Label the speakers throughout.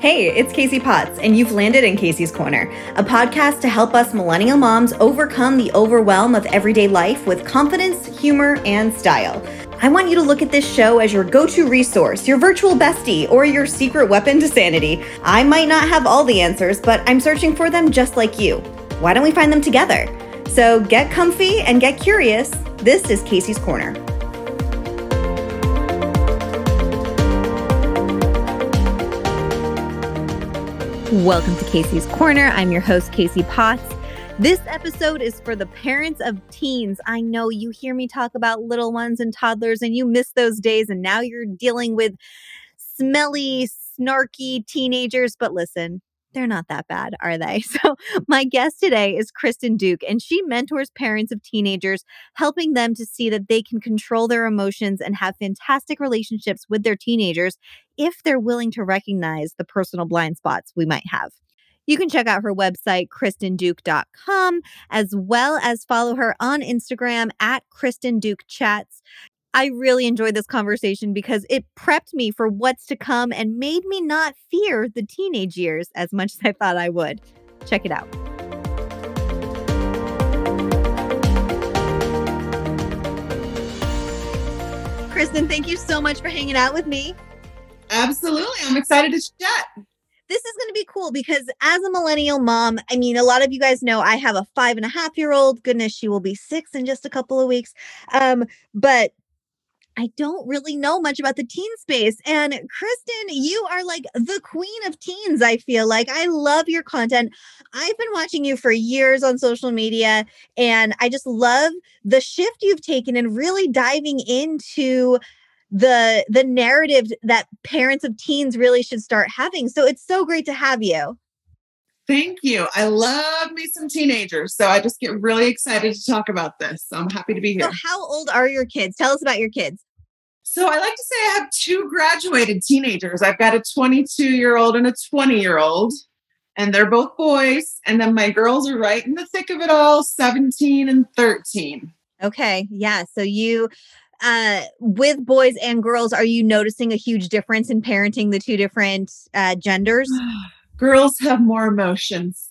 Speaker 1: Hey, it's Kasey Potts, and you've landed in Kasey's Korner, a podcast to help us millennial moms overcome the overwhelm of everyday life with confidence, humor, and style. I want you to look at this show as your go to resource, your virtual bestie, or your secret weapon to sanity. I might not have all the answers, but I'm searching for them just like you. Why don't we find them together? So get comfy and get curious. This is Kasey's Korner. Welcome to Kasey's Korner. I'm your host, Kasey Potts. This episode is for the parents of teens. I know you hear me talk about little ones and toddlers, and you miss those days, and now you're dealing with smelly, snarky teenagers. But listen, they're not that bad, are they? So, my guest today is Kristen Duke, and she mentors parents of teenagers, helping them to see that they can control their emotions and have fantastic relationships with their teenagers if they're willing to recognize the personal blind spots we might have. You can check out her website, kristenduke.com, as well as follow her on Instagram at Kristen Duke Chats. I really enjoyed this conversation because it prepped me for what's to come and made me not fear the teenage years as much as I thought I would. Check it out. Kristen, thank you so much for hanging out with me.
Speaker 2: Absolutely. I'm excited to chat.
Speaker 1: This is going to be cool because as a millennial mom, I mean, a lot of you guys know I have a five and a half year old. Goodness, she will be six in just a couple of weeks. Um, but I don't really know much about the teen space. And Kristen, you are like the queen of teens, I feel like. I love your content. I've been watching you for years on social media, and I just love the shift you've taken and really diving into the the narrative that parents of teens really should start having. So it's so great to have you.
Speaker 2: Thank you. I love me some teenagers. So I just get really excited to talk about this. So I'm happy to be here.
Speaker 1: So how old are your kids? Tell us about your kids.
Speaker 2: So I like to say I have two graduated teenagers. I've got a 22 year old and a 20 year old, and they're both boys. And then my girls are right in the thick of it all 17 and 13.
Speaker 1: Okay. Yeah. So you, uh, with boys and girls, are you noticing a huge difference in parenting the two different uh, genders?
Speaker 2: girls have more emotions.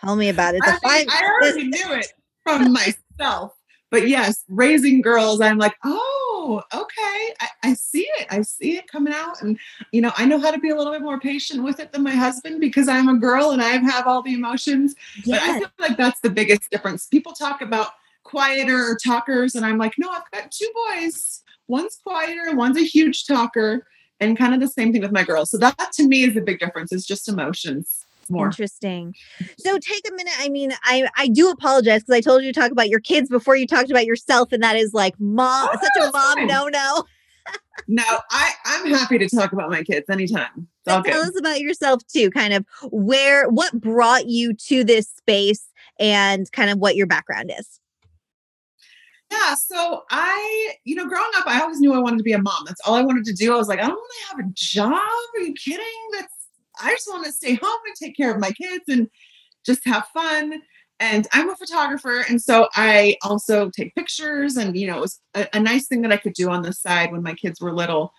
Speaker 1: Tell me about it.
Speaker 2: I, mean, I already knew it from myself. But yes, raising girls, I'm like, oh, okay, I, I, see it. I see it coming out. And, you know, I know how to be a little bit more patient with it than my husband because I'm a girl and I have all the emotions. Yes. But I feel like that's the biggest difference. People talk about quieter talkers, and I'm like, no, I've got two boys. One's quieter, one's a huge talker and kind of the same thing with my girls. So that to me is a big difference. It's just emotions. More.
Speaker 1: Interesting. So take a minute. I mean, I I do apologize because I told you to talk about your kids before you talked about yourself, and that is like mom, oh, such a mom no no.
Speaker 2: no, I I'm happy to talk about my kids anytime.
Speaker 1: tell us about yourself too. Kind of where what brought you to this space, and kind of what your background is.
Speaker 2: Yeah, so I, you know, growing up, I always knew I wanted to be a mom. That's all I wanted to do. I was like, I don't want to have a job. Are you kidding? That's I just want to stay home and take care of my kids and just have fun. And I'm a photographer, and so I also take pictures. And you know, it was a, a nice thing that I could do on the side when my kids were little.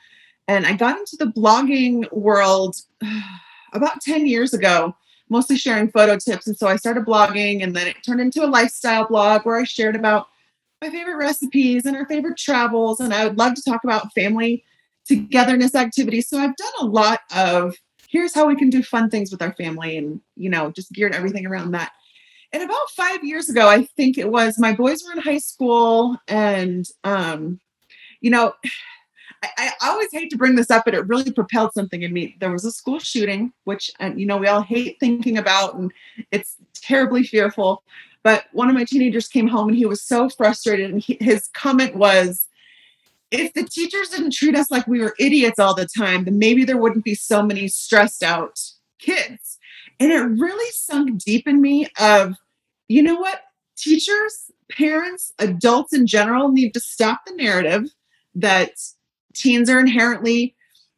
Speaker 2: And I got into the blogging world about 10 years ago, mostly sharing photo tips. And so I started blogging, and then it turned into a lifestyle blog where I shared about my favorite recipes and our favorite travels. And I would love to talk about family togetherness activities. So I've done a lot of here's how we can do fun things with our family and, you know, just geared everything around that. And about five years ago, I think it was, my boys were in high school and, um, you know, I, I, always hate to bring this up, but it really propelled something in me. There was a school shooting, which uh, you know we all hate thinking about, and it's terribly fearful. But one of my teenagers came home and he was so frustrated. And he, his comment was, if the teachers didn't treat us like we were idiots all the time, then maybe there wouldn't be so many stressed out kids. And it really sunk deep in me of, you know what? Teachers, parents, adults in general need to stop the narrative that teens are inherently,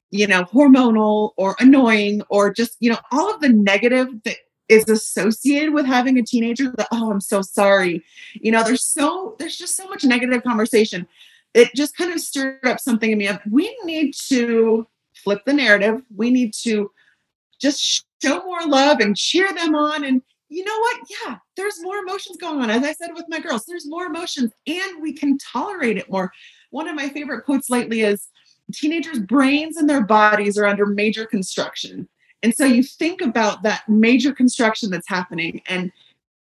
Speaker 2: you know, hormonal or annoying or just, you know, all of the negative that is associated with having a teenager that oh i'm so sorry you know there's so there's just so much negative conversation it just kind of stirred up something in me of we need to flip the narrative we need to just show more love and cheer them on. And you know what? Yeah, there's more emotions going on. As I said with my girls, there's more emotions and we can tolerate it more. One of my favorite quotes lately is teenagers' brains and their bodies are under major construction. And so you think about that major construction that's happening. And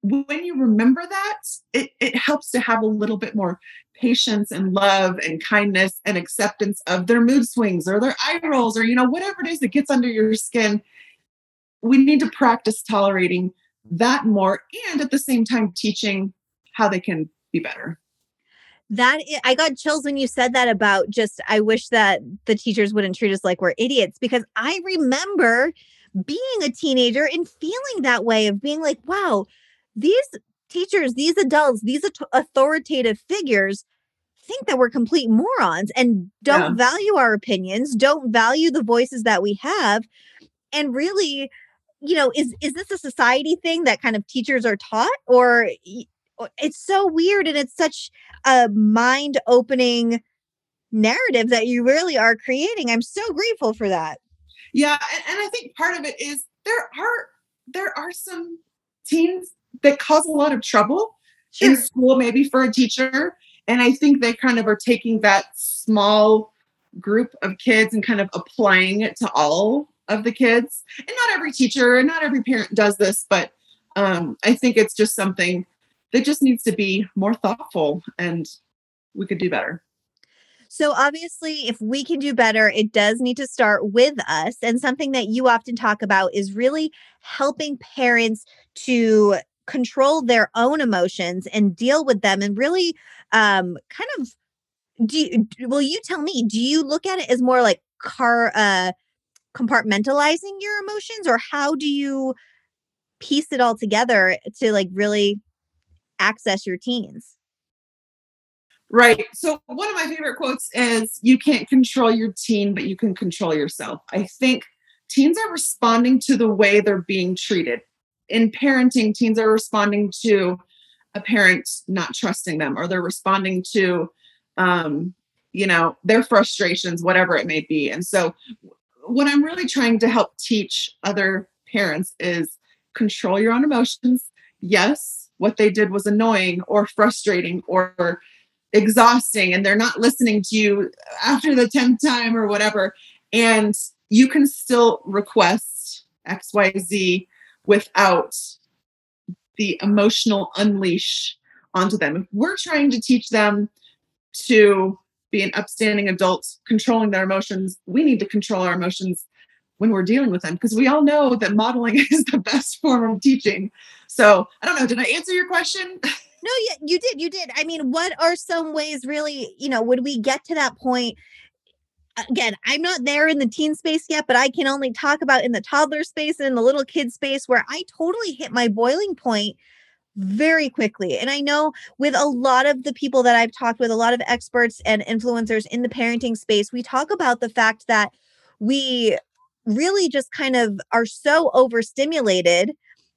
Speaker 2: when you remember that, it, it helps to have a little bit more patience and love and kindness and acceptance of their mood swings or their eye rolls or, you know, whatever it is that gets under your skin. We need to practice tolerating that more and at the same time teaching how they can be better
Speaker 1: that I got chills when you said that about just I wish that the teachers wouldn't treat us like we're idiots because I remember being a teenager and feeling that way of being like wow these teachers these adults these authoritative figures think that we're complete morons and don't yeah. value our opinions don't value the voices that we have and really you know is is this a society thing that kind of teachers are taught or it's so weird and it's such a mind opening narrative that you really are creating i'm so grateful for that
Speaker 2: yeah and, and i think part of it is there are there are some teens that cause a lot of trouble sure. in school maybe for a teacher and i think they kind of are taking that small group of kids and kind of applying it to all of the kids and not every teacher and not every parent does this but um, i think it's just something that just needs to be more thoughtful and we could do better.
Speaker 1: So, obviously, if we can do better, it does need to start with us. And something that you often talk about is really helping parents to control their own emotions and deal with them and really um, kind of do you, will you tell me do you look at it as more like car uh compartmentalizing your emotions or how do you piece it all together to like really access your teens.
Speaker 2: Right. So, one of my favorite quotes is You can't control your teen, but you can control yourself. I think teens are responding to the way they're being treated. In parenting, teens are responding to a parent not trusting them, or they're responding to, um, you know, their frustrations, whatever it may be. And so, what I'm really trying to help teach other parents is control your own emotions. Yes, what they did was annoying or frustrating or exhausting and they're not listening to you after the 10th time or whatever. And you can still request xyz without the emotional unleash onto them. If we're trying to teach them to be an upstanding adult controlling their emotions we need to control our emotions when we're dealing with them because we all know that modeling is the best form of teaching. So I don't know. Did I answer your question?
Speaker 1: No, yeah, you did. You did. I mean, what are some ways really, you know, would we get to that point? Again, I'm not there in the teen space yet, but I can only talk about in the toddler space and in the little kid space where I totally hit my boiling point very quickly. And I know with a lot of the people that I've talked with, a lot of experts and influencers in the parenting space, we talk about the fact that we really just kind of are so overstimulated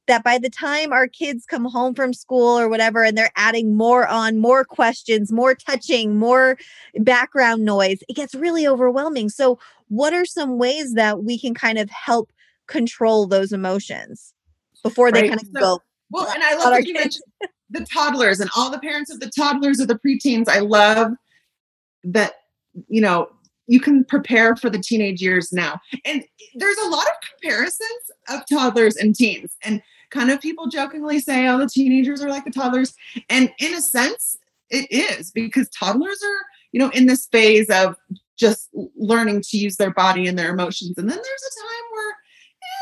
Speaker 1: that by the time our kids come home from school or whatever and they're adding more on more questions more touching more background noise it gets really overwhelming so what are some ways that we can kind of help control those emotions before they right. kind of so, go
Speaker 2: well and i love that you mentioned the toddlers and all the parents of the toddlers or the preteens i love that you know you can prepare for the teenage years now. And there's a lot of comparisons of toddlers and teens. And kind of people jokingly say, oh, the teenagers are like the toddlers. And in a sense, it is because toddlers are, you know, in this phase of just learning to use their body and their emotions. And then there's a time where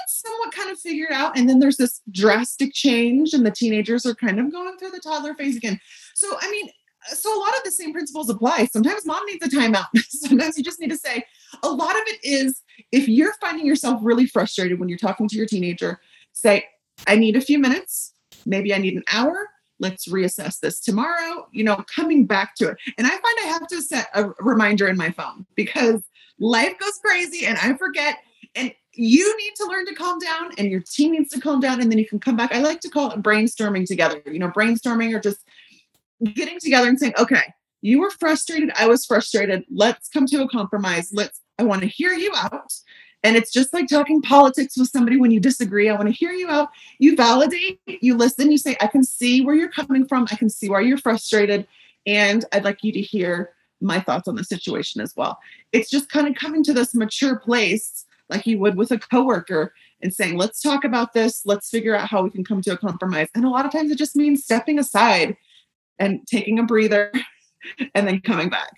Speaker 2: it's somewhat kind of figured out. And then there's this drastic change, and the teenagers are kind of going through the toddler phase again. So, I mean, so a lot of the same principles apply. Sometimes mom needs a timeout. Sometimes you just need to say, a lot of it is if you're finding yourself really frustrated when you're talking to your teenager, say, I need a few minutes. Maybe I need an hour. Let's reassess this tomorrow, you know, coming back to it. And I find I have to set a reminder in my phone because life goes crazy and I forget. And you need to learn to calm down and your team needs to calm down and then you can come back. I like to call it brainstorming together. You know, brainstorming or just getting together and saying, okay, you were frustrated. I was frustrated. Let's come to a compromise. Let's, I want to hear you out And it's just like talking politics with somebody when you disagree. I want to hear you out. You validate, you listen, you say, I can see where you're coming from. I can see why you're frustrated. And I'd like you to hear my thoughts on the situation as well. It's just kind of coming to this mature place like you would with a coworker and saying, let's talk about this. Let's figure out how we can come to a compromise. And a lot of times it just means stepping aside and taking a breather and then coming back.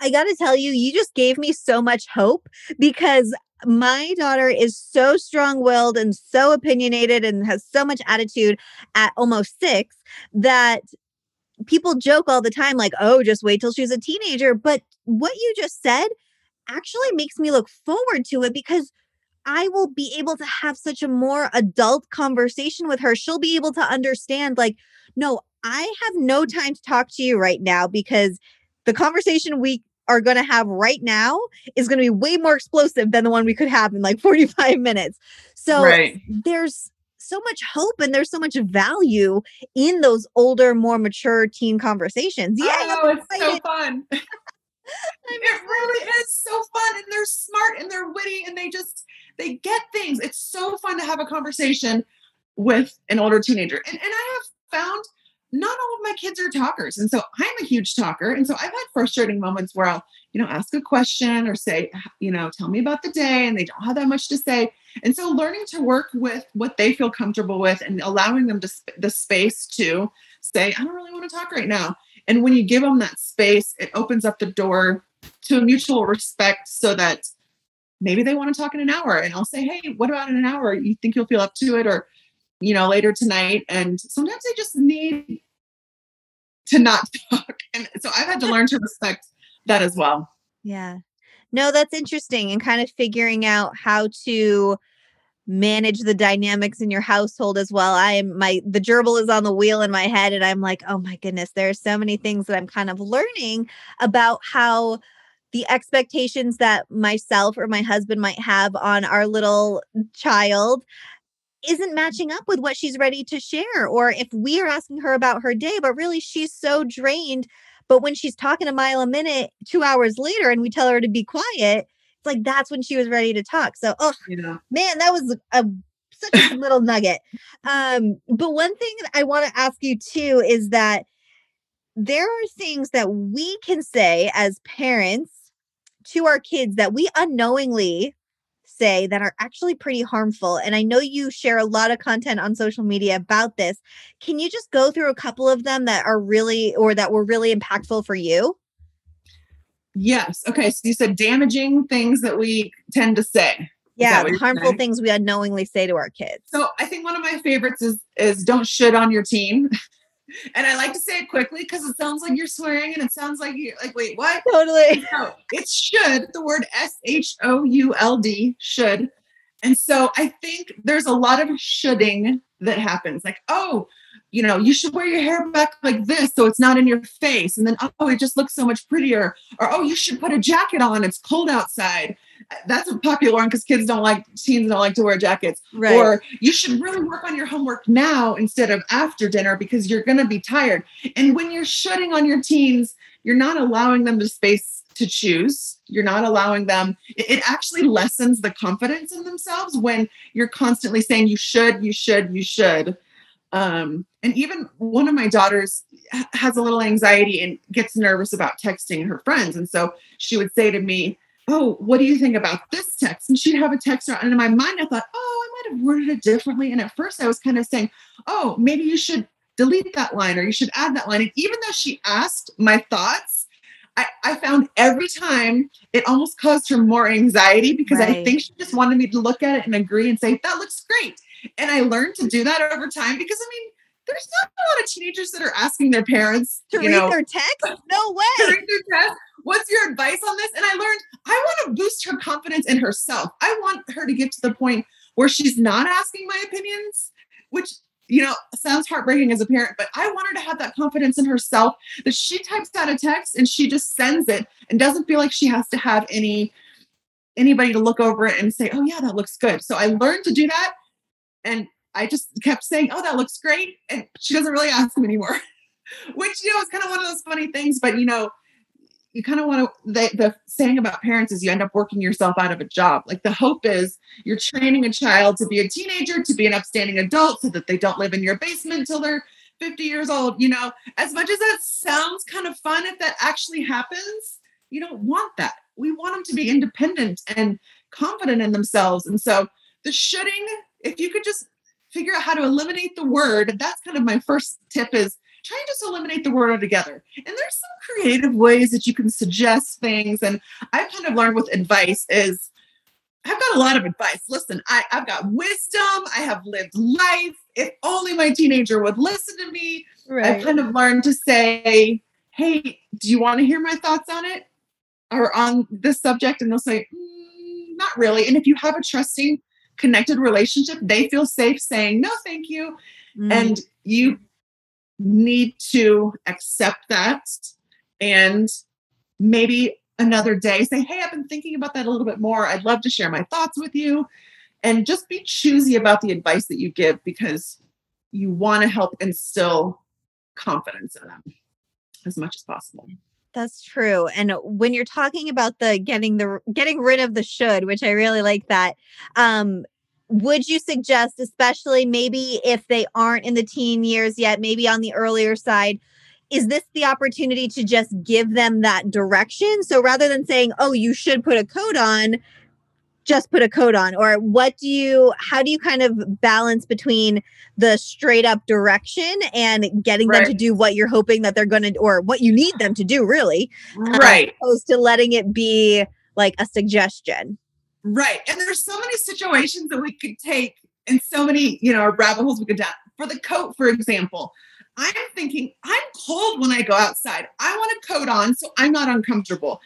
Speaker 1: I got to tell you, you just gave me so much hope because my daughter is so strong willed and so opinionated and has so much attitude at almost six that people joke all the time, like, oh, just wait till she's a teenager. But what you just said actually makes me look forward to it because I will be able to have such a more adult conversation with her. She'll be able to understand, like, no, I have no time to talk to you right now because the conversation we are going to have right now is going to be way more explosive than the one we could have in like 45 minutes. So right. there's so much hope and there's so much value in those older, more mature teen conversations.
Speaker 2: Yeah, oh, it's so fun. it really is so fun and they're smart and they're witty and they just they get things it's so fun to have a conversation with an older teenager and, and i have found not all of my kids are talkers. And so I'm a huge talker. And so I've had frustrating moments where I'll, you know, ask a question or say, you know, tell me about the day and they don't have that much to say. And so learning to work with what they feel comfortable with and allowing them to sp- the space to say, I don't really want to talk right now. And when you give them that space, it opens up the door to a mutual respect so that maybe they want to talk in an hour and I'll say, Hey, what about in an hour? You think you'll feel up to it? Or you know, later tonight. And sometimes I just need to not talk. And so I've had to learn to respect that as well.
Speaker 1: Yeah. No, that's interesting. And kind of figuring out how to manage the dynamics in your household as well. I am my the gerbil is on the wheel in my head and I'm like, "Oh my goodness, there are so many things that I'm kind of learning about how the expectations that myself or my husband might have on our little child isn't matching up with what she's ready to share. Or if we are asking her about her day, but really she's so drained. But when she's talking a mile a minute, two hours later, and we tell her to be quiet, it's like that's when she was ready to talk. So, oh yeah. man, that was a such a little nugget. Um, but one thing that I want to ask you too is that there are things that we can say as parents to our kids that we unknowingly say that are actually pretty harmful. And I know you share a lot of content on social media about this. Can you just go through a couple of them that are really or that were really impactful for you?
Speaker 2: Yes. Okay. So you said damaging things that we tend to say.
Speaker 1: Yeah, harmful saying? things we unknowingly say to our kids.
Speaker 2: So I think one of my favorites is is don't shit on your team. and I like to say it quickly because it sounds like you're swearing and it sounds like you're like, wait, what?
Speaker 1: Totally.
Speaker 2: No, it should, the word S H O U L D, should. And so I think there's a lot of shoulding that happens. Like, oh, you know, you should wear your hair back like this so it's not in your face. And then, oh, it just looks so much prettier. Or, oh, you should put a jacket on. It's cold outside that's a popular one because kids don't like teens don't like to wear jackets. Right. or you should really work on your homework now instead of after dinner because you're going to be tired. And when you're shutting on your teens you're not allowing them the space to choose. You're not allowing them it actually lessens the confidence in themselves when you're constantly saying you should you should you should. Um, and even one of my daughters has a little anxiety and gets nervous about texting her friends. And so she would say to me oh, what do you think about this text? And she'd have a text, and in my mind, I thought, oh, I might have worded it differently. And at first, I was kind of saying, oh, maybe you should delete that line or you should add that line. And even though she asked my thoughts, I, I found every time it almost caused her more anxiety because right. I think she just wanted me to look at it and agree and say, that looks great. And I learned to do that over time because I mean, there's not a lot of teenagers that are asking their parents
Speaker 1: to read know, their text. No way.
Speaker 2: What's your advice on this? And I learned I want to boost her confidence in herself. I want her to get to the point where she's not asking my opinions, which you know sounds heartbreaking as a parent, but I want her to have that confidence in herself that she types out a text and she just sends it and doesn't feel like she has to have any anybody to look over it and say, "Oh yeah, that looks good." So I learned to do that and I just kept saying, "Oh, that looks great," and she doesn't really ask me anymore. Which you know is kind of one of those funny things, but you know, you kind of want to the, the saying about parents is you end up working yourself out of a job. Like the hope is you're training a child to be a teenager to be an upstanding adult so that they don't live in your basement until they're 50 years old you know? As much as that sounds kind of fun if that actually happens you don't want that. We want them to be independent and confident in themselves. And so the shoulding if you could just figure out how to eliminate the word that's kind of my first tip is try and just eliminate the word altogether. And there's some creative ways that you can suggest things. And I've kind of learned with advice is I've got a lot of advice. Listen, I, I've got wisdom. I have lived life. If only my teenager would listen to me. Right. I've kind of learned to say, hey, do you want to hear my thoughts on it or on this subject? And they'll say, mm, not really. And if you have a trusting, connected relationship, they feel safe saying, no, thank you. Mm. And you need to accept that and maybe another day say, Hey, I've been thinking about that a little bit more. I'd love to share my thoughts with you. And just be choosy about the advice that you give because you want to help instill confidence in them as much as possible.
Speaker 1: That's true. And when you're talking about the getting the getting rid of the should, which I really like that, um, would you suggest, especially maybe if they aren't in the teen years yet, maybe on the earlier side, is this the opportunity to just give them that direction? So rather than saying, oh, you should put a coat on, just put a coat on or what do you how do you kind of balance between the straight up direction and getting right. them to do what you're hoping that they're going to or what you need them to do really
Speaker 2: right
Speaker 1: um, opposed to letting it be like a suggestion
Speaker 2: Right. And there's so many situations that we could take and so many, you know, rabbit holes we could down. For the coat, for example, I'm thinking I'm cold when I go outside. I want a coat on so I'm not uncomfortable.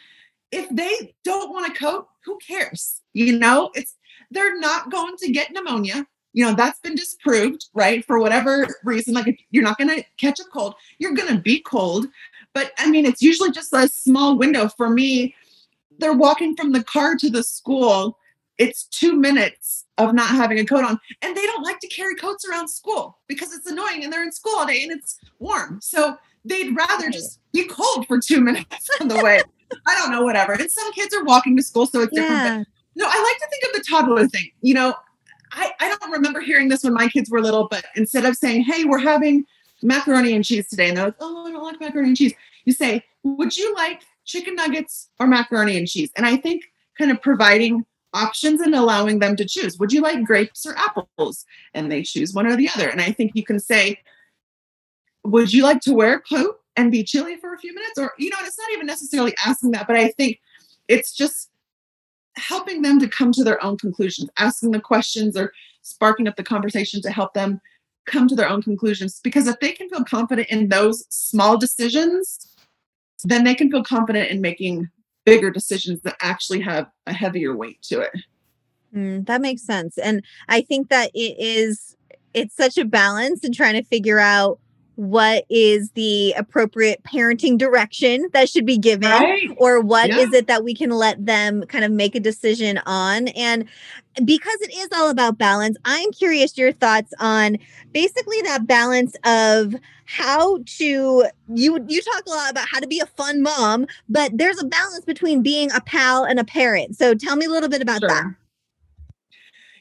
Speaker 2: If they don't want a coat, who cares? You know, it's they're not going to get pneumonia. You know, that's been disproved, right? For whatever reason, like you're not going to catch a cold, you're going to be cold. But I mean, it's usually just a small window for me they're walking from the car to the school. It's two minutes of not having a coat on. And they don't like to carry coats around school because it's annoying and they're in school all day and it's warm. So they'd rather just be cold for two minutes on the way. I don't know, whatever. And some kids are walking to school, so it's yeah. different. But no, I like to think of the toddler thing. You know, I, I don't remember hearing this when my kids were little, but instead of saying, hey, we're having macaroni and cheese today, and they're like, oh, I don't like macaroni and cheese, you say, would you like chicken nuggets or macaroni and cheese. And I think kind of providing options and allowing them to choose. Would you like grapes or apples? And they choose one or the other. And I think you can say, Would you like to wear a coat and be chilly for a few minutes? Or, you know, it's not even necessarily asking that, but I think it's just helping them to come to their own conclusions, asking the questions or sparking up the conversation to help them come to their own conclusions. Because if they can feel confident in those small decisions, then they can feel confident in making bigger decisions that actually have a heavier weight to it.
Speaker 1: Mm, that makes sense. And I think that it is, it's such a balance in trying to figure out what is the appropriate parenting direction that should be given right. or what yeah. is it that we can let them kind of make a decision on and because it is all about balance i'm curious your thoughts on basically that balance of how to you you talk a lot about how to be a fun mom but there's a balance between being a pal and a parent so tell me a little bit about sure. that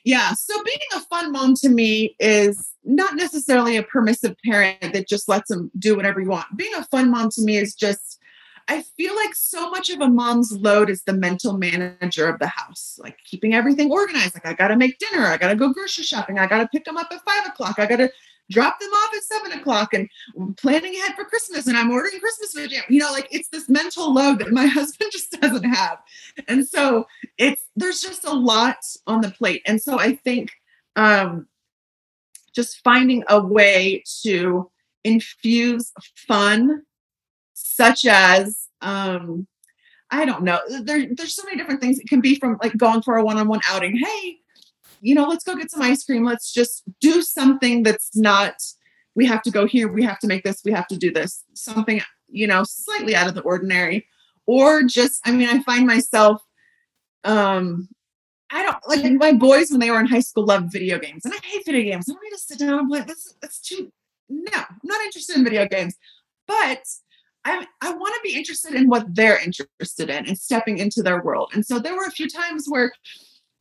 Speaker 2: yeah. So being a fun mom to me is not necessarily a permissive parent that just lets them do whatever you want. Being a fun mom to me is just, I feel like so much of a mom's load is the mental manager of the house, like keeping everything organized. Like, I got to make dinner. I got to go grocery shopping. I got to pick them up at five o'clock. I got to drop them off at seven o'clock and planning ahead for Christmas and I'm ordering Christmas video. You know, like it's this mental load that my husband just doesn't have. And so it's there's just a lot on the plate. And so I think um just finding a way to infuse fun, such as um I don't know. There, there's so many different things. It can be from like going for a one-on-one outing. Hey, you know, let's go get some ice cream. Let's just do something that's not, we have to go here, we have to make this, we have to do this. Something, you know, slightly out of the ordinary. Or just, I mean, I find myself, um, I don't like my boys when they were in high school loved video games, and I hate video games. I don't need to sit down and play. That's that's too no, I'm not interested in video games. But I, I want to be interested in what they're interested in and stepping into their world. And so there were a few times where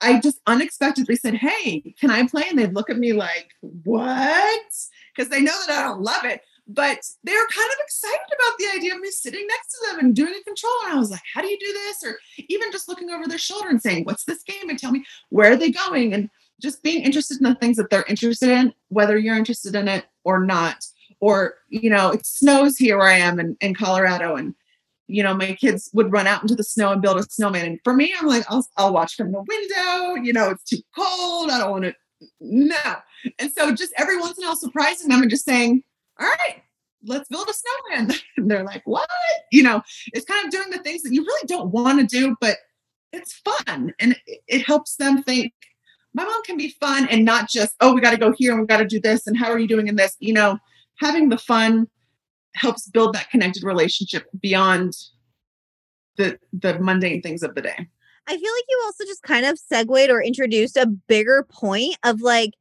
Speaker 2: I just unexpectedly said, Hey, can I play? And they'd look at me like, What? Because they know that I don't love it. But they were kind of excited about the idea of me sitting next to them and doing a controller. And I was like, How do you do this? Or even just looking over their shoulder and saying, What's this game? And tell me, where are they going? And just being interested in the things that they're interested in, whether you're interested in it or not or you know it snows here where i am in, in colorado and you know my kids would run out into the snow and build a snowman. And for me i'm like i'll, I'll watch from the window you know it's too cold i don't want to no. And so just every once in a while surprising them and just saying all right let's build a snowman. And they're like what? You know it's kind of doing the things that you really don't want to do but it's fun. And it, it helps them think my mom can be fun and not just oh we got to go here and we got to do this and how are you doing in this? You know having the fun helps build that connected relationship beyond the the mundane things of the day.
Speaker 1: I feel like you also just kind of segued or introduced a bigger point of like,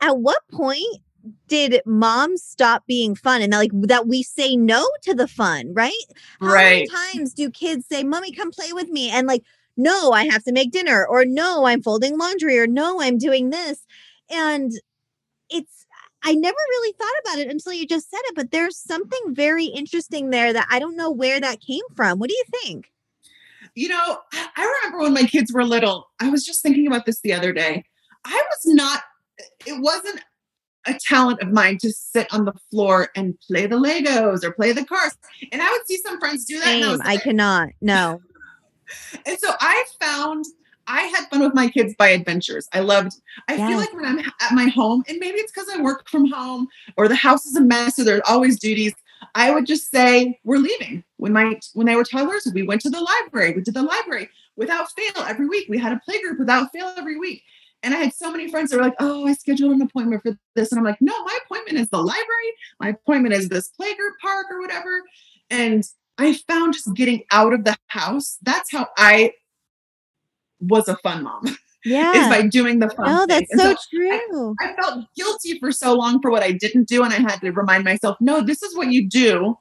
Speaker 1: at what point did moms stop being fun and that, like that we say no to the fun, right? How
Speaker 2: right.
Speaker 1: many times do kids say, "Mommy, come play with me," and like, no, I have to make dinner, or no, I'm folding laundry, or no, I'm doing this, and it's I never really thought about it until you just said it, but there's something very interesting there that I don't know where that came from. What do you think?
Speaker 2: You know, I remember when my kids were little, I was just thinking about this the other day. I was not, it wasn't a talent of mine to sit on the floor and play the Legos or play the cars. And I would see some friends do that.
Speaker 1: Same. I,
Speaker 2: like,
Speaker 1: I cannot. No.
Speaker 2: and so I found I had fun with my kids by adventures. I loved, I yes. feel like when I'm at my home, and maybe it's because I work from home or the house is a mess or there's always duties. I would just say, we're leaving. When my when they were toddlers, we went to the library. We did the library without fail every week. We had a playgroup without fail every week. And I had so many friends that were like, oh, I scheduled an appointment for this. And I'm like, no, my appointment is the library. My appointment is this playgroup park or whatever. And I found just getting out of the house, that's how I was a fun mom.
Speaker 1: Yeah.
Speaker 2: is by doing the fun.
Speaker 1: Oh, that's so, so, true.
Speaker 2: I, I, felt guilty for so long for what I didn't do. And I had to remind myself, no, this is what you do.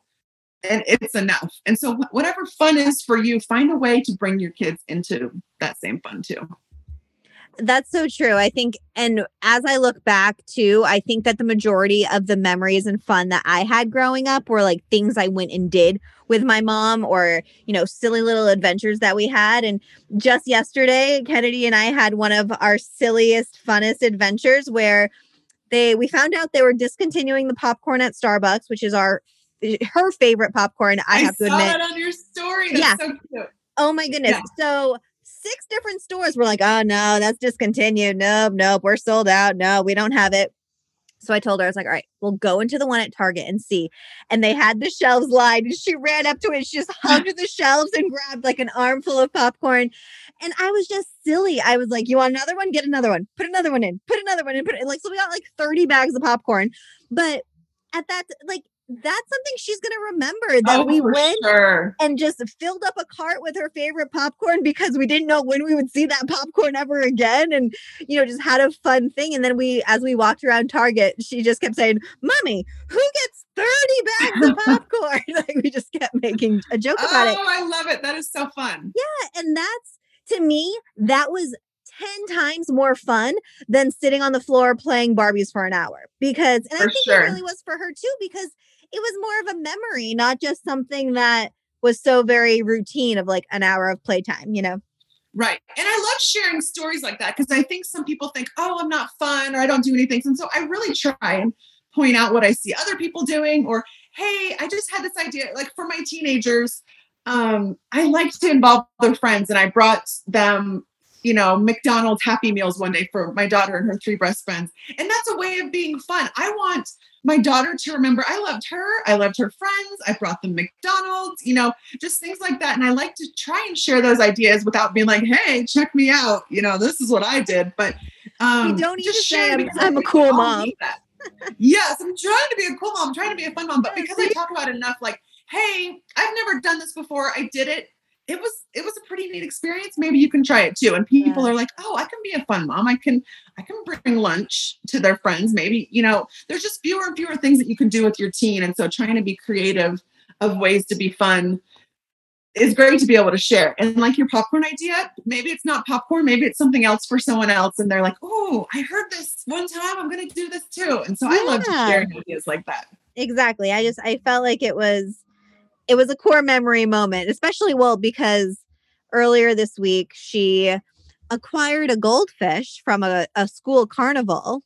Speaker 2: And it's enough. And so, whatever fun is for you, find a way to bring your kids into that same fun too.
Speaker 1: That's so true. I think, and as I look back too, I think that the majority of the memories and fun that I had growing up were like things I went and did with my mom or, you know, silly little adventures that we had. And just yesterday, Kennedy and I had one of our silliest, funnest adventures where they, we found out they were discontinuing the popcorn at Starbucks, which is our, her favorite popcorn. I, I have to admit.
Speaker 2: on your story. That's yeah. so cute.
Speaker 1: Oh my goodness. Yeah. So six different stores were like, oh no, that's discontinued. Nope, nope, we're sold out. No, we don't have it. So I told her, I was like, all right, we'll go into the one at Target and see. And they had the shelves lined. And she ran up to it. She just hugged the shelves and grabbed like an armful of popcorn. And I was just silly. I was like, you want another one? Get another one. Put another one in. Put another one in. Put it like so we got like 30 bags of popcorn. But at that, like that's something she's going to remember that
Speaker 2: oh,
Speaker 1: we went
Speaker 2: sure.
Speaker 1: and just filled up a cart with her favorite popcorn because we didn't know when we would see that popcorn ever again and you know just had a fun thing and then we as we walked around target she just kept saying mommy who gets 30 bags of popcorn like we just kept making a joke about
Speaker 2: oh,
Speaker 1: it
Speaker 2: oh i love it that is so fun
Speaker 1: yeah and that's to me that was 10 times more fun than sitting on the floor playing Barbies for an hour. Because, and for I think sure. it really was for her too, because it was more of a memory, not just something that was so very routine of like an hour of playtime, you know?
Speaker 2: Right. And I love sharing stories like that because I think some people think, oh, I'm not fun or I don't do anything. And so I really try and point out what I see other people doing or, hey, I just had this idea. Like for my teenagers, um, I like to involve their friends and I brought them you know, McDonald's Happy Meals one day for my daughter and her three best friends. And that's a way of being fun. I want my daughter to remember I loved her, I loved her friends, I brought them McDonald's, you know, just things like that. And I like to try and share those ideas without being like, hey, check me out. You know, this is what I did. But um,
Speaker 1: you don't just say I'm, I'm a cool mom.
Speaker 2: yes, I'm trying to be a cool mom, I'm trying to be a fun mom. But because I talk about enough, like, hey, I've never done this before, I did it it was it was a pretty neat experience maybe you can try it too and people yeah. are like oh i can be a fun mom i can i can bring lunch to their friends maybe you know there's just fewer and fewer things that you can do with your teen and so trying to be creative of ways to be fun is great to be able to share. And like your popcorn idea, maybe it's not popcorn, maybe it's something else for someone else. And they're like, oh, I heard this one time. I'm going to do this too. And so yeah. I love to share ideas like that.
Speaker 1: Exactly. I just, I felt like it was, it was a core memory moment, especially well, because earlier this week, she acquired a goldfish from a, a school carnival.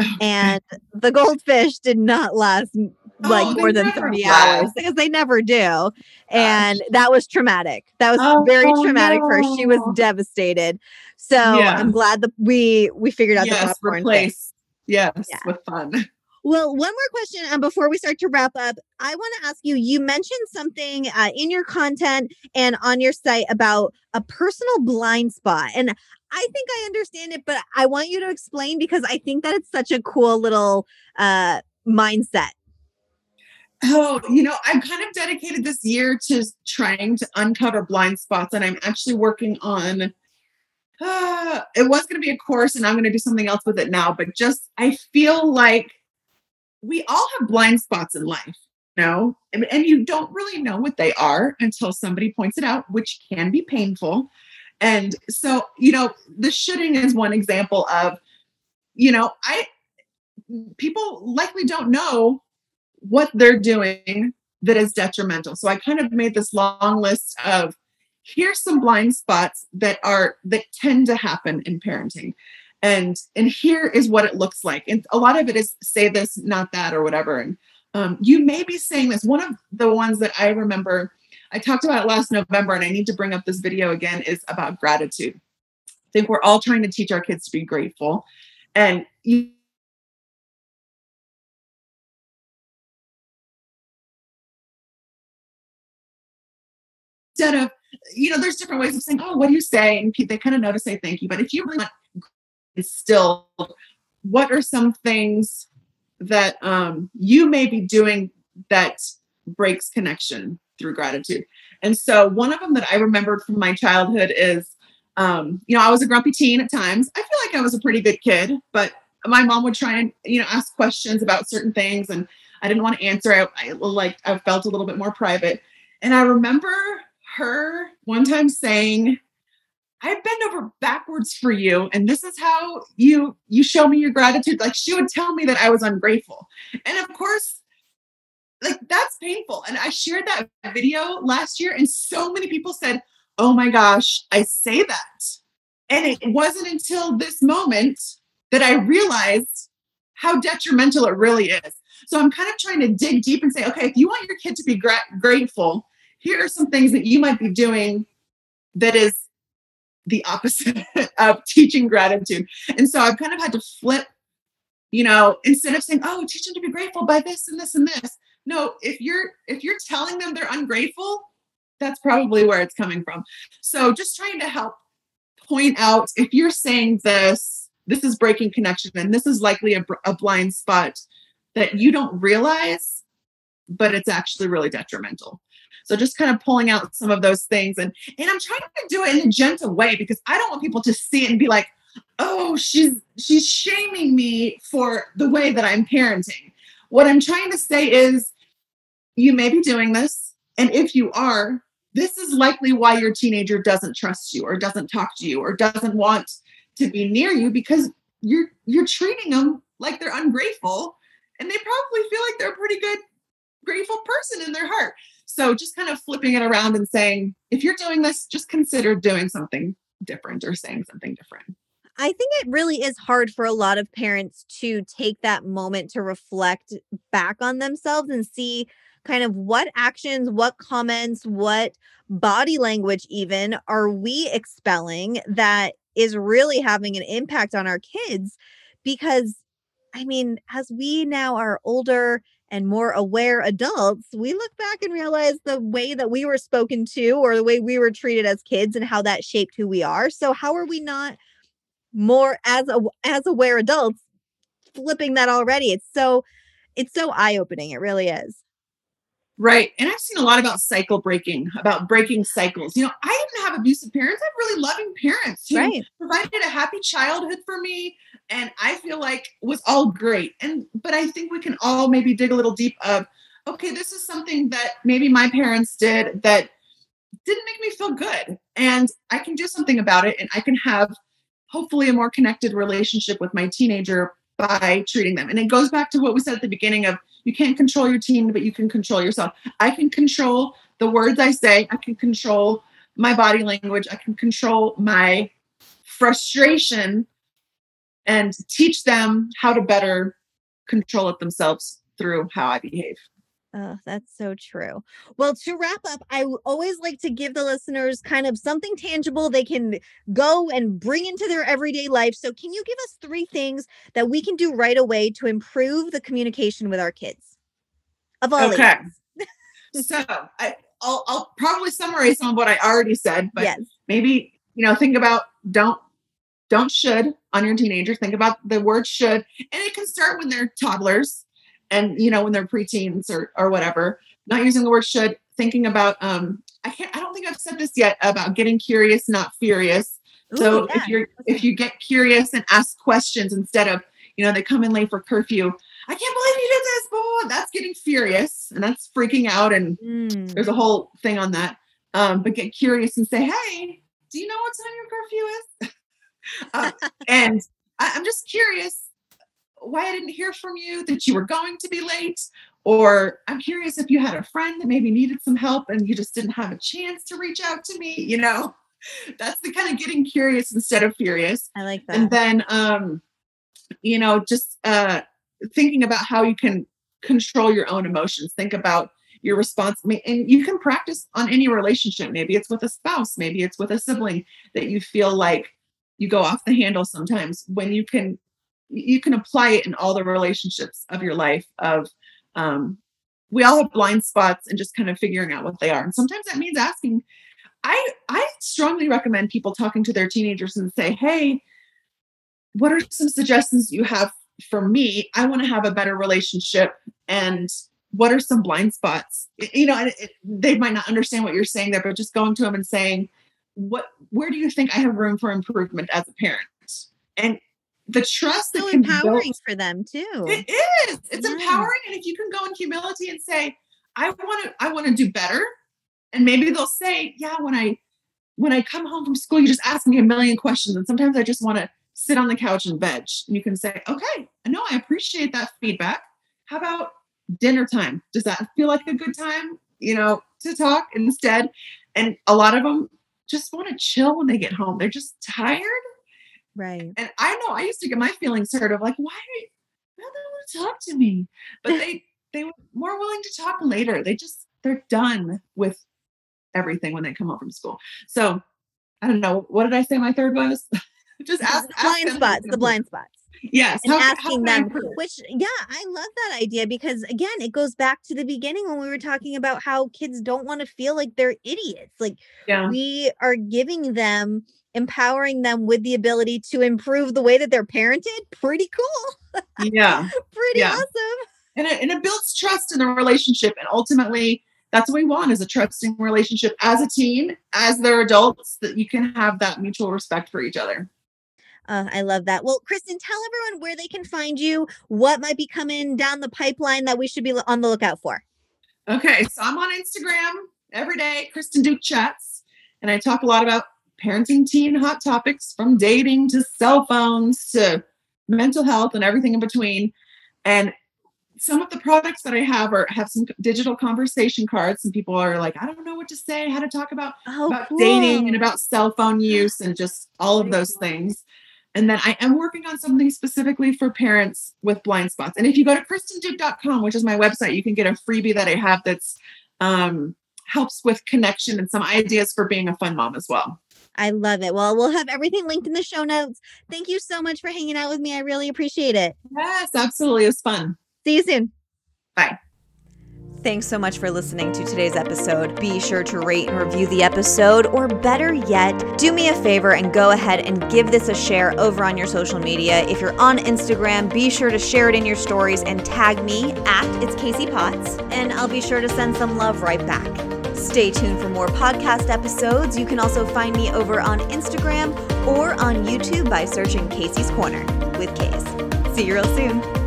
Speaker 1: Oh, and the goldfish did not last oh, like oh, more than 30 hours because they never do. And Gosh. that was traumatic. That was oh, very oh, traumatic no. for her. She was devastated. So yeah. I'm glad that we we figured out
Speaker 2: yes,
Speaker 1: the popcorn
Speaker 2: replace. Yes, yeah. with fun.
Speaker 1: Well, one more question um, before we start to wrap up. I want to ask you you mentioned something uh, in your content and on your site about a personal blind spot. And I think I understand it, but I want you to explain because I think that it's such a cool little uh, mindset.
Speaker 2: Oh, you know, I've kind of dedicated this year to trying to uncover blind spots, and I'm actually working on. Uh, it was going to be a course, and I'm going to do something else with it now. But just, I feel like we all have blind spots in life, you know, and, and you don't really know what they are until somebody points it out, which can be painful. And so, you know, the shooting is one example of, you know, I people likely don't know what they're doing that is detrimental. So I kind of made this long list of here's some blind spots that are that tend to happen in parenting and and here is what it looks like. And a lot of it is say this not that or whatever. And um, you may be saying this. One of the ones that i remember i talked about last november and i need to bring up this video again is about gratitude. I think we're all trying to teach our kids to be grateful. And you instead of you know there's different ways of saying oh what do you say? And they kind of know to say thank you. But if you really want is still what are some things that um, you may be doing that breaks connection through gratitude? And so one of them that i remembered from my childhood is um, you know i was a grumpy teen at times. I feel like i was a pretty good kid but my mom would try and you know ask questions about certain things and i didn't want to answer. I, I like i felt a little bit more private. And i remember her one time saying I bend over backwards for you, and this is how you you show me your gratitude. Like she would tell me that I was ungrateful, and of course, like that's painful. And I shared that video last year, and so many people said, "Oh my gosh, I say that," and it wasn't until this moment that I realized how detrimental it really is. So I'm kind of trying to dig deep and say, okay, if you want your kid to be gra- grateful, here are some things that you might be doing that is the opposite of teaching gratitude. And so I've kind of had to flip, you know, instead of saying, oh, teach them to be grateful by this and this and this. No, if you're if you're telling them they're ungrateful, that's probably where it's coming from. So just trying to help point out if you're saying this, this is breaking connection and this is likely a, a blind spot that you don't realize, but it's actually really detrimental. So just kind of pulling out some of those things and and I'm trying to do it in a gentle way because I don't want people to see it and be like, "Oh, she's she's shaming me for the way that I'm parenting." What I'm trying to say is you may be doing this and if you are, this is likely why your teenager doesn't trust you or doesn't talk to you or doesn't want to be near you because you're you're treating them like they're ungrateful and they probably feel like they're a pretty good grateful person in their heart so just kind of flipping it around and saying, if you're doing this, just consider doing something different or saying something different.
Speaker 1: I think it really is hard for a lot of parents to take that moment to reflect back on themselves and see kind of what actions, what comments, what body language, even are we expelling that is really having an impact on our kids. Because, I mean, as we now are older and more aware adults, we look back and realize the way that we were spoken to or the way we were treated as kids and how that shaped who we are. So how are we not more as a, as aware adults flipping that already? It's so it's so eye-opening. It really is.
Speaker 2: Right. And I've seen a lot about cycle breaking, about breaking cycles. You know, I didn't have abusive parents. I have really loving parents who right. provided a happy childhood for me and I feel like it was all great. And but I think we can all maybe dig a little deep of okay, this is something that maybe my parents did that didn't make me feel good. And I can do something about it and I can have hopefully a more connected relationship with my teenager by treating them. And it goes back to what we said at the beginning of you can't control your teen, but you can control yourself. I can control the words I say, I can control my body language, I can control my frustration and teach them how to better control it themselves through how I behave.
Speaker 1: Oh, that's so true. Well, to wrap up, I always like to give the listeners kind of something tangible they can go and bring into their everyday life. So, can you give us three things that we can do right away to improve the communication with our kids? Of all
Speaker 2: okay. so, I, will I'll probably summarize some of what I already said, but yes. maybe you know, think about don't don't should on your teenagers. Think about the word should, and it can start when they're toddlers and you know when they're preteens or or whatever not using the word should thinking about um i can't i don't think i've said this yet about getting curious not furious Ooh, so yeah. if you're if you get curious and ask questions instead of you know they come in late for curfew i can't believe you did this boy that's getting furious and that's freaking out and mm. there's a whole thing on that um but get curious and say hey do you know what time your curfew is uh, and I, i'm just curious why I didn't hear from you, that you were going to be late, or I'm curious if you had a friend that maybe needed some help and you just didn't have a chance to reach out to me, you know. That's the kind of getting curious instead of furious.
Speaker 1: I like that.
Speaker 2: And then um you know, just uh thinking about how you can control your own emotions. Think about your response and you can practice on any relationship maybe it's with a spouse maybe it's with a sibling that you feel like you go off the handle sometimes when you can you can apply it in all the relationships of your life of um, we all have blind spots and just kind of figuring out what they are. And sometimes that means asking i i strongly recommend people talking to their teenagers and say hey what are some suggestions you have for me? I want to have a better relationship. And what are some blind spots? You know it, they might not understand what you're saying there but just going to them and saying what where do you think i have room for improvement as a parent and the trust
Speaker 1: so
Speaker 2: that
Speaker 1: can empowering built, for them too.
Speaker 2: It is. It's yeah. empowering, and if you can go in humility and say, "I want to, I want to do better," and maybe they'll say, "Yeah, when I when I come home from school, you just ask me a million questions, and sometimes I just want to sit on the couch and veg." And you can say, "Okay, I know I appreciate that feedback. How about dinner time? Does that feel like a good time? You know, to talk instead?" And a lot of them just want to chill when they get home. They're just tired
Speaker 1: Right.
Speaker 2: And I know I used to get my feelings hurt of like, why why don't they want to talk to me? But they they were more willing to talk later. They just they're done with everything when they come home from school. So I don't know. What did I say my third was? just ask,
Speaker 1: the blind
Speaker 2: ask
Speaker 1: spots, the blind spots.
Speaker 2: Yes.
Speaker 1: And how, asking how them, which, yeah, I love that idea because, again, it goes back to the beginning when we were talking about how kids don't want to feel like they're idiots. Like, yeah. we are giving them empowering them with the ability to improve the way that they're parented. Pretty cool.
Speaker 2: Yeah.
Speaker 1: Pretty yeah. awesome.
Speaker 2: And it, and it builds trust in the relationship. And ultimately, that's what we want is a trusting relationship as a team as their adults, that you can have that mutual respect for each other.
Speaker 1: Uh, I love that. Well, Kristen, tell everyone where they can find you, what might be coming down the pipeline that we should be on the lookout for.
Speaker 2: Okay, so I'm on Instagram every day, Kristen Duke Chats, and I talk a lot about parenting teen hot topics from dating to cell phones to mental health and everything in between. And some of the products that I have are have some digital conversation cards, and people are like, I don't know what to say, how to talk about, oh, about cool. dating and about cell phone use and just all of those things. And then I am working on something specifically for parents with blind spots. And if you go to kristenduke.com, which is my website, you can get a freebie that I have that's um, helps with connection and some ideas for being a fun mom as well.
Speaker 1: I love it. Well, we'll have everything linked in the show notes. Thank you so much for hanging out with me. I really appreciate it.
Speaker 2: Yes, absolutely. It was fun.
Speaker 1: See you soon.
Speaker 2: Bye.
Speaker 1: Thanks so much for listening to today's episode. Be sure to rate and review the episode, or better yet, do me a favor and go ahead and give this a share over on your social media. If you're on Instagram, be sure to share it in your stories and tag me at It's Kasey Potts, and I'll be sure to send some love right back. Stay tuned for more podcast episodes. You can also find me over on Instagram or on YouTube by searching Kasey's Korner with Case. See you real soon.